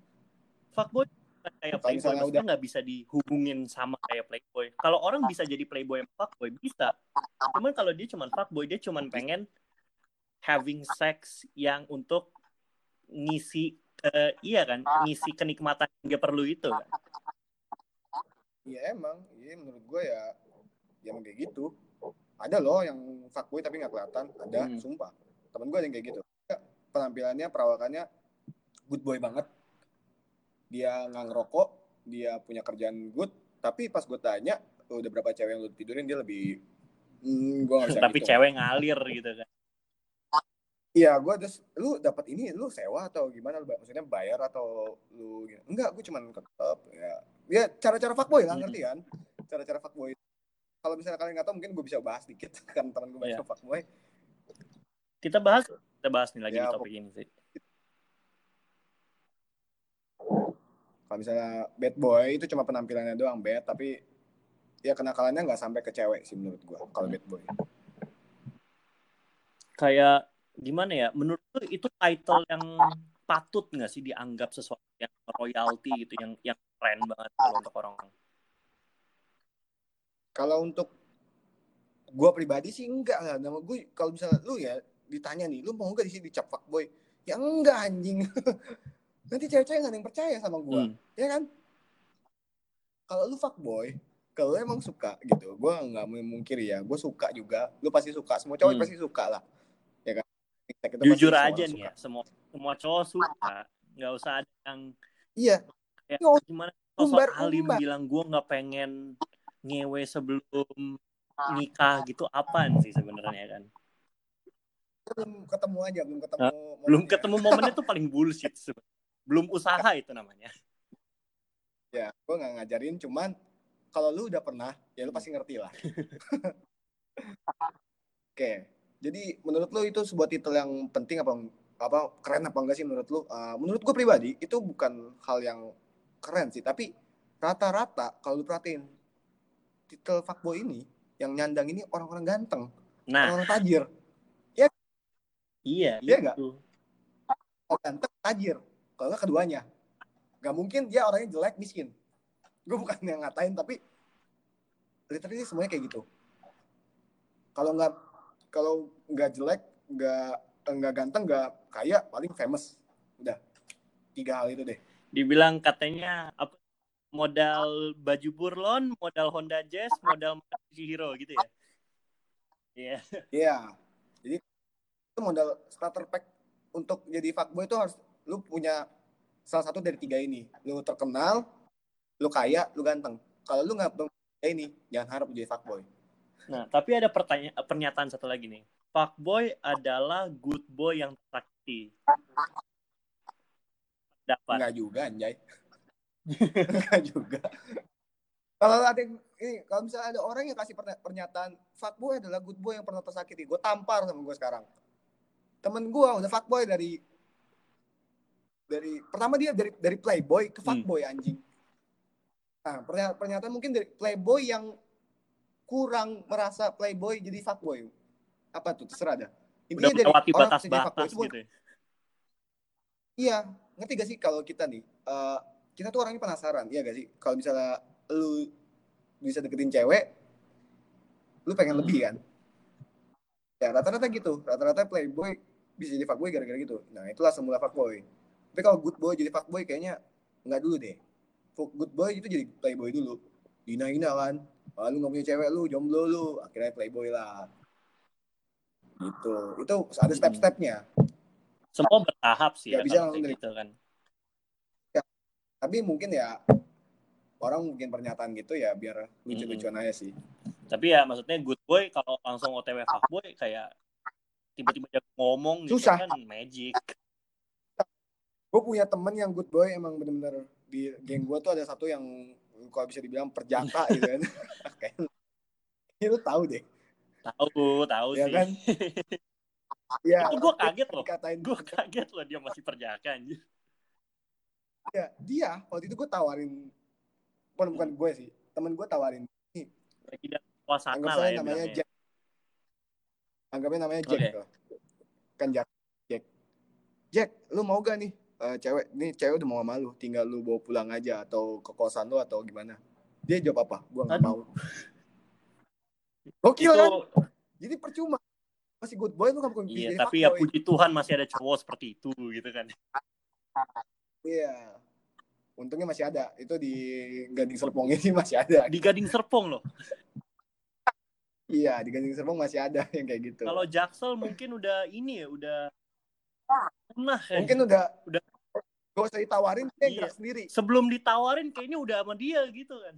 fuckboy kayak playboy maksudnya nggak bisa dihubungin sama kayak playboy kalau orang bisa jadi playboy yang fuckboy bisa cuman kalau dia cuma fuckboy dia cuma pengen having sex yang untuk ngisi uh, iya kan ngisi kenikmatan yang dia perlu itu kan Iya emang, iya menurut gue ya, ya kayak gitu. Ada loh yang fuckboy tapi nggak kelihatan, ada, hmm. sumpah. Temen gue yang kayak gitu. Penampilannya, perawakannya good boy banget. Dia nggak ngerokok, dia punya kerjaan good, tapi pas gue tanya, udah berapa cewek yang lu tidurin, dia lebih, hmm, gue gak Tapi gitu. cewek ngalir gitu kan. Iya, gue terus lu dapat ini lu sewa atau gimana? Maksudnya bayar atau lu enggak? Gue cuman tetap ya. Ya cara-cara fuckboy lah, ngerti kan? Cara-cara fuckboy. Kalau misalnya kalian nggak tahu, mungkin gue bisa bahas dikit kan teman gue banyak yeah. fuckboy. Kita bahas, kita bahas nih lagi ya, di topik ini sih. Kalau misalnya bad boy itu cuma penampilannya doang bad, tapi ya kenakalannya nggak sampai ke cewek sih menurut gue kalau bad boy. Kayak gimana ya menurut lu itu title yang patut nggak sih dianggap sesuatu yang royalty gitu yang yang keren banget kalau untuk orang? Kalau untuk gue pribadi sih enggak lah nama gue kalau misalnya lu ya ditanya nih lu mau nggak di sini dicap boy? Ya enggak anjing nanti cewek-cewek nggak yang percaya sama gue hmm. ya kan? Kalau lu fuckboy kalau emang suka gitu. Gue nggak memungkiri ya gue suka juga. Lu pasti suka semua cowok hmm. pasti suka lah. Itu jujur aja nih ya semua semua cowok suka. Nggak usah ada yang iya. ya, gimana? sosok umbar, alim umbar. bilang gue nggak pengen ngewe sebelum nikah gitu. Apaan sih sebenarnya kan? Belum ketemu aja belum ketemu nah, belum ketemu momennya tuh paling bullshit belum usaha itu namanya ya gue nggak ngajarin cuman kalau lu udah pernah ya lu pasti ngerti lah oke okay jadi menurut lo itu sebuah titel yang penting apa apa keren apa enggak sih menurut lo? Uh, menurut gue pribadi itu bukan hal yang keren sih, tapi rata-rata kalau lu perhatiin titel fuckboy ini yang nyandang ini orang-orang ganteng, nah. orang tajir. Ya? Iya, iya enggak? Orang ganteng, tajir. Kalau enggak keduanya. Gak mungkin dia orangnya jelek, miskin. Gue bukan yang ngatain, tapi literally semuanya kayak gitu. Kalau nggak kalau nggak jelek nggak nggak ganteng nggak kaya paling famous udah tiga hal itu deh dibilang katanya apa modal baju burlon modal Honda Jazz modal Hero gitu ya iya yeah. iya yeah. jadi itu modal starter pack untuk jadi fuckboy itu harus lu punya salah satu dari tiga ini lu terkenal lu kaya lu ganteng kalau lu nggak ini jangan harap jadi fuckboy Nah, tapi ada pertanyaan pernyataan satu lagi nih. Fuckboy adalah good boy yang sakti. Dapat. Enggak juga, anjay. Enggak juga. Kalau ada ini, kalau misalnya ada orang yang kasih pernyataan fuckboy adalah good boy yang pernah tersakiti, gue tampar sama gue sekarang. Temen gue udah fuckboy dari dari pertama dia dari dari playboy ke fuckboy hmm. anjing. Nah, pernyataan mungkin dari playboy yang kurang merasa playboy jadi fuckboy. Apa tuh? Terserah dah. Intinya dari orang batas jadi fuckboy gitu ya? Iya, ngerti gak sih kalau kita nih, uh, kita tuh orangnya penasaran, iya gak sih? Kalau misalnya lu bisa deketin cewek lu pengen lebih kan ya rata-rata gitu rata-rata playboy bisa jadi fuckboy gara-gara gitu nah itulah semula fuckboy tapi kalau good boy jadi fuckboy kayaknya nggak dulu deh. Good boy itu jadi playboy dulu. Hina-hina kan. Ah, lu nggak punya cewek lu jomblo lu. Akhirnya playboy lah. Gitu. Itu ada step-stepnya. Semua bertahap sih ya, ya bisa langsung gitu kan. Ya, tapi mungkin ya orang mungkin pernyataan gitu ya biar lucu-lucuan aja sih. Tapi ya maksudnya good boy kalau langsung otw fuckboy kayak tiba-tiba ngomong gitu susah. kan magic gue punya temen yang good boy emang bener-bener di geng gue tuh ada satu yang kalau bisa dibilang perjaka gitu kan. Lu tahu deh. Tahu tahu ya sih. kan? Ya itu gue kaget loh. katain gue kaget loh dia masih perjaka anjir. Ya dia waktu itu gue tawarin bukan bukan gue sih temen gue tawarin nih lagi suasana anggap lah saya ya namanya bilangnya. Jack. Anggapnya namanya Jack tuh. Kan Jack Jack. Jack lu mau gak nih eh, cewek nih cewek udah mau sama lu tinggal lu bawa pulang aja atau ke kosan lu atau gimana. Dia jawab apa? Gua nggak mau. Gokil itu kan? Jadi percuma. Masih good boy lu mungkin iya tapi ya puji Tuhan masih ada cowok seperti itu gitu kan. Iya. Untungnya masih ada. Itu di Gading Serpong ini masih ada. Di Gading Serpong loh. Iya di Gading Serpong masih ada yang kayak gitu. Kalau Jaksel mungkin udah ini ya udah pernah ya. mungkin udah Udah. Gak usah ditawarin dia Iya. gerak sendiri. Sebelum ditawarin kayaknya udah sama dia gitu kan.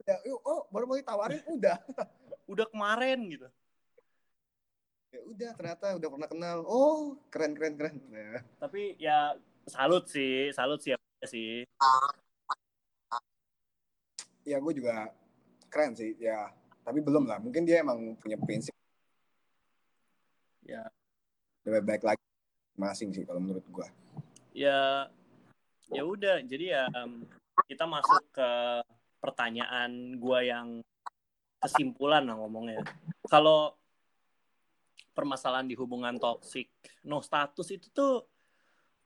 Udah yuk, oh baru mau ditawarin udah. Udah kemarin gitu. Ya udah ternyata udah pernah kenal. Oh keren keren keren. Nah, tapi ya salut sih salut sih ya sih. Ya gue juga keren sih ya. Tapi belum lah mungkin dia emang punya prinsip. Ya. Lebih baik lagi masing sih kalau menurut gue ya ya udah. Jadi ya kita masuk ke pertanyaan gua yang kesimpulan lah ngomongnya. Kalau permasalahan di hubungan toksik no status itu tuh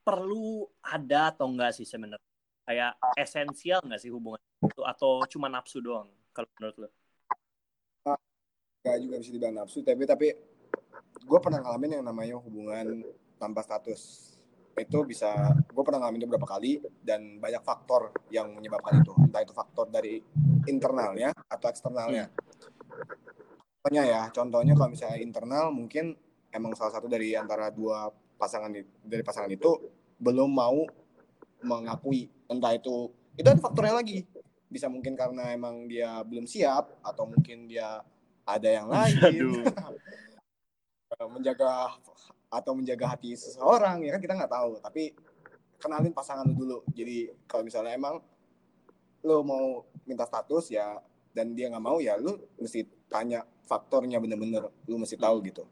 perlu ada atau enggak sih sebenarnya? Kayak esensial nggak sih hubungan itu? Atau cuma nafsu doang kalau menurut lo gak juga bisa dibilang nafsu tapi tapi gue pernah ngalamin yang namanya hubungan tanpa status itu bisa gue pernah ngalamin itu beberapa kali dan banyak faktor yang menyebabkan itu. Entah itu faktor dari internalnya atau eksternalnya. Contohnya ya contohnya kalau misalnya internal mungkin emang salah satu dari antara dua pasangan dari pasangan itu belum mau mengakui entah itu itu ada faktornya lagi. Bisa mungkin karena emang dia belum siap atau mungkin dia ada yang lain. Menjaga atau menjaga hati seseorang ya kan kita nggak tahu. Tapi kenalin pasangan lu dulu. Jadi kalau misalnya emang lu mau minta status ya dan dia nggak mau ya lu mesti tanya faktornya bener-bener. Lu mesti tahu gitu.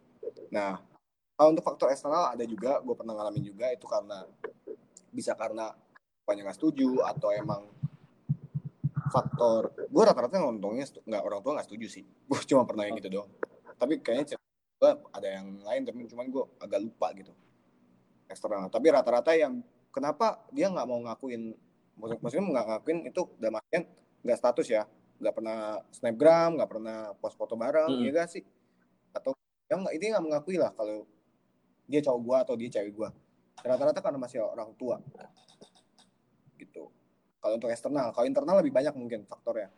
Nah kalau untuk faktor eksternal ada juga gue pernah ngalamin juga itu karena bisa karena banyak nggak setuju atau emang faktor gue rata-rata untungnya setu- nggak orang tua nggak setuju sih. Gue cuma pernah yang gitu doang. Tapi kayaknya gue ada yang lain tapi cuman gue agak lupa gitu. Eksternal. Tapi rata-rata yang kenapa dia nggak mau ngakuin maksud- maksudnya nggak ngakuin itu dalam artian nggak status ya? Nggak pernah snapgram nggak pernah post foto bareng Mm. ya gak sih? Atau yang nggak ini nggak mengakui lah kalau dia cowok gua atau dia cewek gua. Rata-rata karena masih orang tua. Gitu. Kalau untuk eksternal kalau internal lebih banyak mungkin faktornya.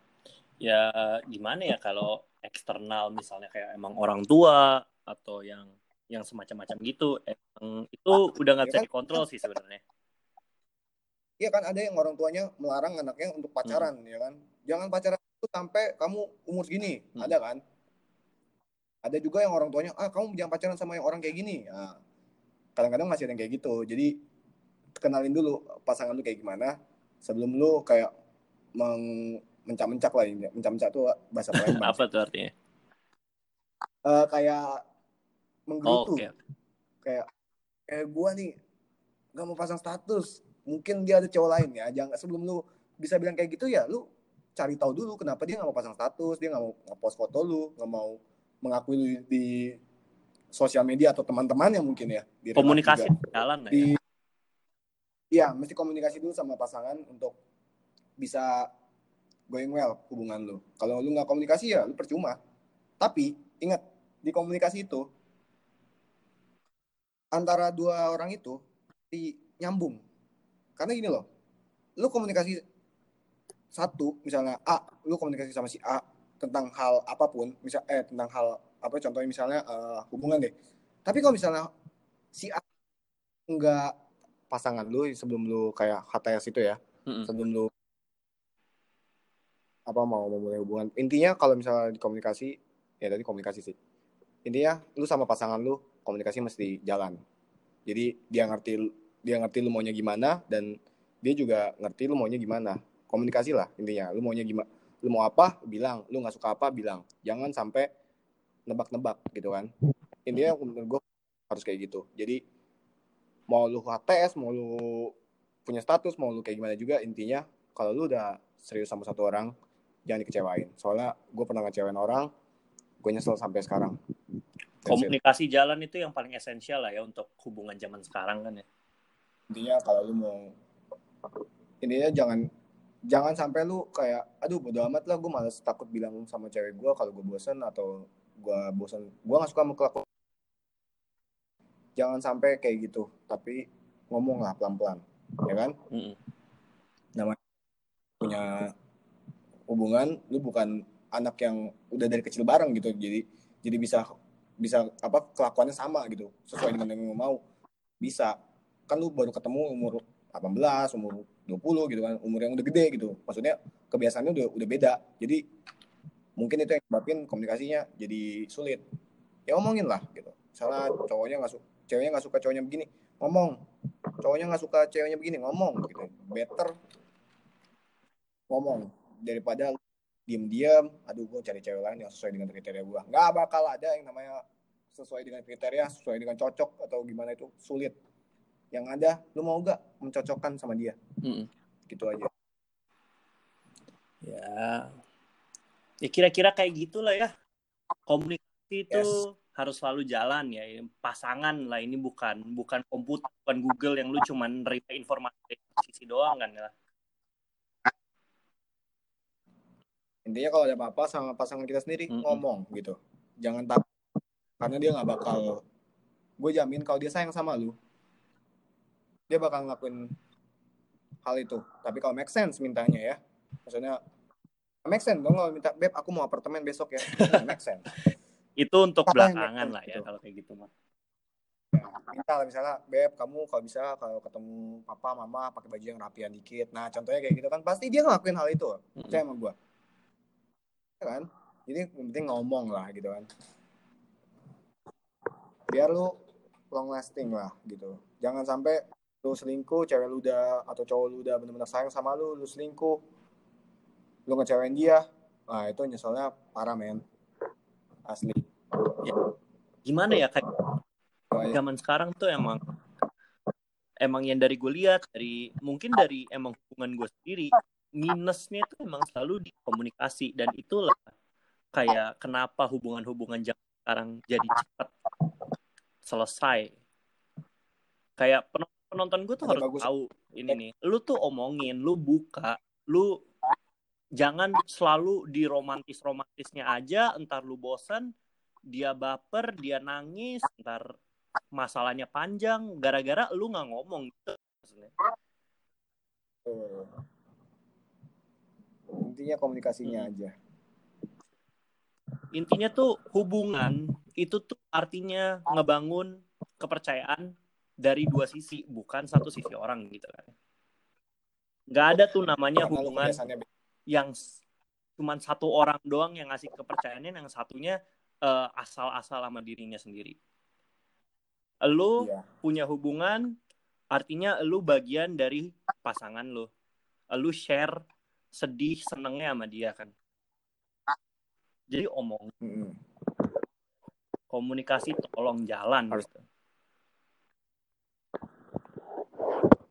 Ya gimana ya kalau eksternal misalnya kayak emang orang tua atau yang yang semacam-macam gitu emang itu udah nggak Ya bisa kan? dikontrol sih sebenarnya Iya kan ada yang orang tuanya melarang anaknya untuk pacaran ya kan. Jangan pacaran itu sampai kamu umur segini. Hmm. Ada kan? Ada juga yang orang tuanya, ah kamu jangan pacaran sama yang orang kayak gini. Nah, kadang-kadang masih ada yang kayak gitu. Jadi kenalin dulu pasangan lu kayak gimana sebelum lu kayak meng mencak-mencak lah ini. Mencak-mencak tuh bahasa Palembang. apa tuh artinya Eh, kayak menggerutu. oke Kayak kayak gua nih nggak mau pasang status. Mungkin dia ada cowok lain ya. Jangan sebelum lu bisa bilang kayak gitu ya lu cari tahu dulu kenapa dia nggak mau pasang status, dia nggak mau ngepost foto lu, nggak mau mengakui lu di sosial media atau teman-temannya mungkin ya. Di komunikasi juga. jalan lah ya Di Iya, mesti komunikasi dulu sama pasangan untuk bisa going well hubungan lu kalau lu nggak komunikasi ya lu percuma tapi ingat di komunikasi itu antara dua orang itu di nyambung. Karena gini loh lu komunikasi satu misalnya A lu komunikasi sama si A tentang hal apa pun misal eh tentang hal apa contohnya misalnya uh, hubungan deh. Tapi kalau misalnya si A enggak pasangan lu sebelum lu kayak HTS itu ya mm-hmm. sebelum lu apa mau memulai hubungan. Intinya kalau misalnya di komunikasi ya tadi komunikasi sih. Intinya lu sama pasangan lu komunikasi mesti jalan. Jadi dia ngerti dia ngerti lu maunya gimana dan dia juga ngerti lu maunya gimana. Komunikasi lah intinya lu maunya gimana lu mau apa bilang. Lu nggak suka apa bilang. Jangan sampai nebak-nebak gitu kan. Intinya menurut gue harus kayak gitu. Jadi mau lu HTS mau lu punya status mau lu kayak gimana juga intinya kalau lu udah serius sama satu orang jangan dikecewain. Soalnya gue pernah ngecewain orang gue nyesel sampai sekarang komunikasi jalan itu yang paling esensial lah ya untuk hubungan zaman sekarang kan ya. Intinya kalau lu mau intinya jangan jangan sampai lu kayak aduh bodo amat lah gue malas takut bilang sama cewek gue kalau gue bosen atau gue bosen. Gue gak suka sama jangan sampai kayak gitu tapi ngomong lah pelan pelan ya kan? Mm -hmm. namanya punya hubungan lu bukan anak yang udah dari kecil bareng gitu jadi jadi bisa bisa apa kelakuannya sama gitu. Sesuai dengan yang lu mau. Bisa. Kan lu baru ketemu umur 18 umur 20 gitu kan. Umur yang udah gede gitu. Maksudnya kebiasaannya udah udah beda. Jadi mungkin itu yang sebabin komunikasinya jadi sulit. Ya ngomongin lah gitu. Misalnya cowoknya nggak suka ceweknya nggak suka cowoknya begini ngomong. Cowoknya nggak suka ceweknya begini ngomong gitu. Better ngomong daripada diem-diem aduh gue cari cewek lain yang sesuai dengan kriteria gue nggak bakal ada yang namanya sesuai dengan kriteria sesuai dengan cocok atau gimana itu sulit. Yang ada lu mau gak mencocokkan sama dia? Mm. gitu aja. Ya. Ya kira-kira kayak gitulah ya. Komunikasi itu yes. harus selalu jalan ya. Pasangan lah ini bukan bukan komputer bukan Google yang lu cuman nerima informasi dari sisi doang kan ya intinya kalau ada apa-apa sama pasangan kita sendiri mm -hmm. ngomong gitu. Jangan takut karena dia nggak bakal gue jamin kalau dia sayang sama lu dia bakal ngelakuin hal itu. Tapi kalau make sense mintanya ya. Maksudnya make sense dong kalau minta beb aku mau apartemen besok ya. Make sense. Itu untuk Apa belakangan lah ya gitu. kalau kayak gitu mah. Ya, minta lah misalnya beb kamu kalau bisa kalau ketemu papa mama pakai baju yang rapian dikit. Nah contohnya kayak gitu kan pasti dia ngelakuin hal itu. Percaya sama gue kan? Jadi penting ngomong lah gitu kan. Biar lu long lasting lah gitu. Jangan sampai lu selingkuh cewek lu udah atau cowok lu udah benar-benar sayang sama lu lu selingkuh lu ngecewain dia nah itu nyeselnya parah men. Asli. Ya, gimana ya kayak zaman sekarang tuh emang emang yang dari gue lihat dari mungkin dari emang hubungan gue sendiri minusnya itu emang selalu di komunikasi. Dan itulah kayak kenapa hubungan-hubungan sekarang jadi cepat selesai. Kayak penonton gue tuh Ada harus bagus. tahu ini nih lu tuh omongin lu buka lu jangan selalu di romantis romantisnya aja entar lu bosan dia baper dia nangis entar masalahnya panjang gara-gara lu nggak ngomong. gitu intinya komunikasinya hmm. aja. Intinya tuh hubungan itu tuh artinya ngebangun kepercayaan dari dua sisi bukan satu sisi orang gitu kan. Nggak ada tuh namanya hubungan yang cuman satu orang doang yang ngasih kepercayaannya yang satunya uh, asal-asal sama dirinya sendiri. Lu yeah. punya hubungan artinya lu bagian dari pasangan lu. Lu share sedih senengnya sama dia kan. Jadi omong mm. komunikasi tolong jalan Harus. gitu.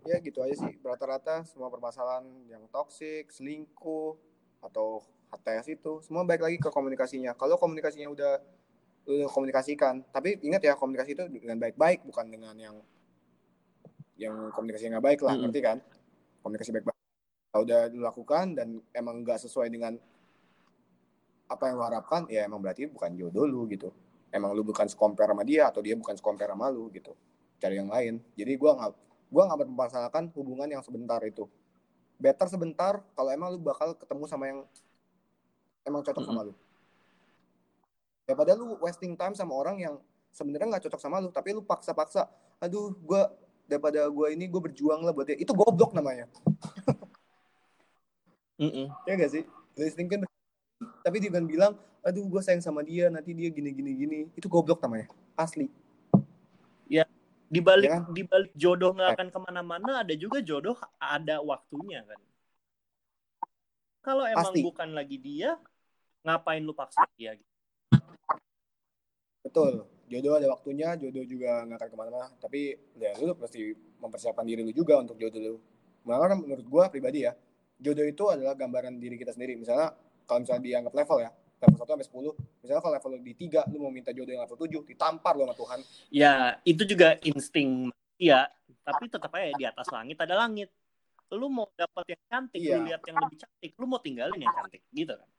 Ya gitu aja sih. Rata-rata semua permasalahan yang toksik selingkuh atau HTS itu semua baik lagi ke komunikasinya. Kalau komunikasinya udah udah komunikasikan tapi ingat ya komunikasi itu dengan baik-baik bukan dengan yang yang komunikasi nggak baik lah hmm. ngerti kan? Komunikasi baik-baik udah dilakukan dan emang nggak sesuai dengan apa yang lo harapkan ya emang berarti bukan jodoh lu gitu. Emang lu bukan sekompar sama dia atau dia bukan sekompar sama lu gitu. Cari yang lain. Jadi gue nggak gue nggak mempermasalahkan hubungan yang sebentar itu. Better sebentar kalau emang lu bakal ketemu sama yang emang cocok mm -hmm. sama lu. Daripada lu wasting time sama orang yang sebenarnya nggak cocok sama lu tapi lu paksa-paksa aduh gue daripada gue ini gue berjuang lah buat dia. Itu goblok namanya mm -mm. ya gak sih? Listening kan tapi dia kan bilang aduh gue sayang sama dia nanti dia gini gini. Gini itu goblok namanya. Asli. Ya dibalik ya kan? dibalik jodoh nggak akan ke mana-mana ada juga jodoh ada waktunya kan? Kalau emang Pasti. bukan lagi dia ngapain lu paksa dia? Gitu? betul. Jodoh ada waktunya jodoh juga nggak akan ke mana-mana. Tapi ya lu pasti mempersiapkan diri lu juga untuk jodoh lu. Malah menurut gue pribadi ya jodoh itu adalah gambaran diri kita sendiri. Misalnya kalau misalnya dianggap level ya level 1 sampai 10 misalnya kalau level di 3 lu mau minta jodoh yang level 7 ditampar lu sama Tuhan. Ya itu juga insting iya tapi tetap aja di atas langit ada langit. Lu mau dapat yang cantik iya. lu lihat yang lebih cantik lu mau tinggalin yang cantik gitu kan?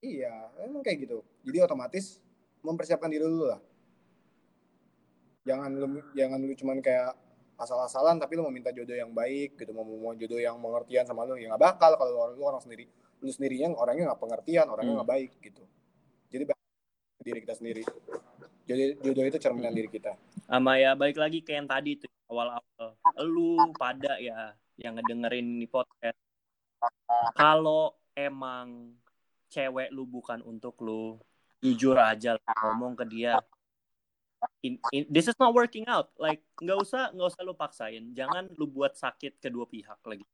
Iya emang kayak gitu. Jadi otomatis mempersiapkan diri lu lah. Jangan lu jangan lu cuman kayak asal-asalan tapi lu mau minta jodoh yang baik gitu mau mau jodoh yang mengertian sama lu ya nggak bakal. Kalau lu orang sendiri lu sendirinya orangnya nggak pengertian orangnya nggak hmm. baik gitu. Jadi diri kita sendiri. Jadi jodoh itu cerminan hmm. diri kita. Sama ya balik lagi ke yang tadi tuh awal-awal. Lu pada ya yang ngedengerin ini podcast. Kalau emang cewek lu bukan untuk lu jujur aja lah, ngomong ke dia in, in, this is not working out. Like nggak usah nggak usah lu paksain. Jangan lu buat sakit kedua pihak lagi.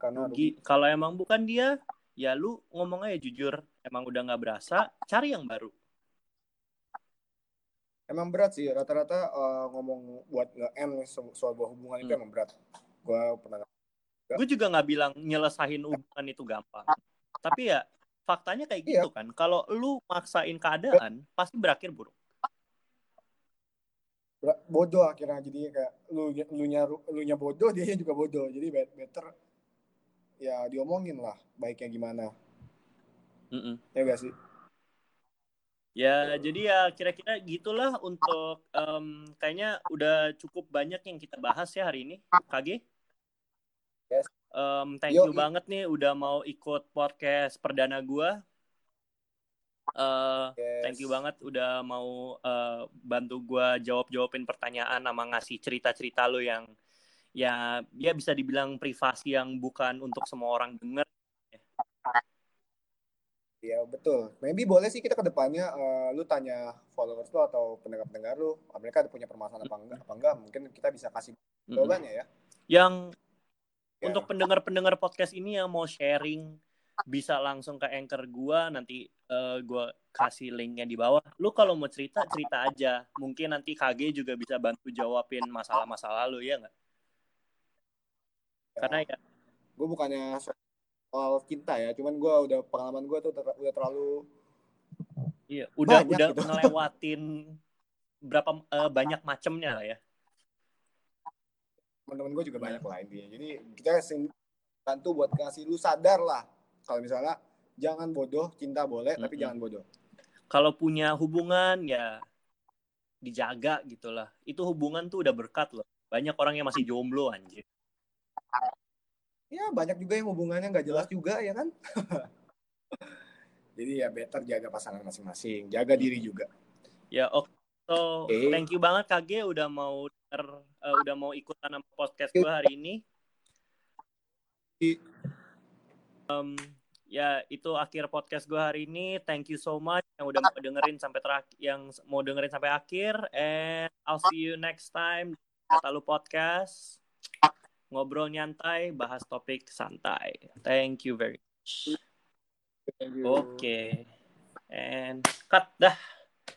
Karena rugi. kalau emang bukan dia ya lu ngomong aja jujur. Emang udah nggak berasa cari yang baru. Emang berat sih rata-rata uh, ngomong buat nge end soal buah hubungan hmm. itu emang berat. Gue pernah gue juga nggak bilang nyelesain hubungan itu gampang. Tapi ya faktanya kayak iya. gitu kan kalau lu maksain keadaan pasti berakhir buruk. Bodoh akhirnya jadi kayak lu lu nya lu nya bodoh dia juga bodoh. Jadi better ya diomongin lah baiknya gimana. Mm -mm. ya gak sih? Ya jadi ya kira-kira gitulah untuk um, kayaknya udah cukup banyak yang kita bahas ya hari ini. KG yes. Um, thank Yo, you banget nih udah mau ikut podcast perdana gua Uh, yes. Thank you banget udah mau uh, bantu gua jawab-jawabin pertanyaan sama ngasih cerita-cerita lo yang ya ya bisa dibilang privasi yang bukan untuk semua orang dengar. Ya betul. Maybe boleh sih kita ke depannya uh, lu tanya followers lu atau pendengar-pendengar lu, mereka ada punya permasalahan apa enggak? Apa enggak? Mungkin kita bisa kasih jawabannya ya. Yang ya. untuk pendengar-pendengar podcast ini yang mau sharing bisa langsung ke anchor gua nanti uh, gua kasih linknya di bawah. Lu kalau mau cerita cerita aja. Mungkin nanti KG juga bisa bantu jawabin masalah-masalah lu ya nggak? karena ya gue bukannya soal cinta ya cuman gue udah pengalaman gue tuh udah terlalu iya udah banyak udah gitu. ngelewatin berapa uh, banyak macamnya lah ya teman-teman gue juga ya. banyak lah intinya. Jadi kita bantu buat kasih lu sadar lah. Kalau misalnya jangan bodoh cinta boleh mm -hmm. tapi jangan bodoh. Kalau punya hubungan ya dijaga gitulah itu hubungan tuh udah berkat loh. Banyak orang yang masih jomblo anjir. Ya banyak juga yang hubungannya nggak jelas juga ya kan? Jadi ya better jaga pasangan masing-masing. Jaga diri juga. Ya oke okay. so okay. thank you banget KG udah mau uh, udah mau ikutan sama podcast gue hari ini um, ya itu akhir podcast gue hari ini thank you so much yang udah mau dengerin sampai terakhir yang mau dengerin sampai akhir and I'll see you next time kata lu podcast ngobrol nyantai, bahas topik santai. Thank you very much. Oke. Okay. And cut dah.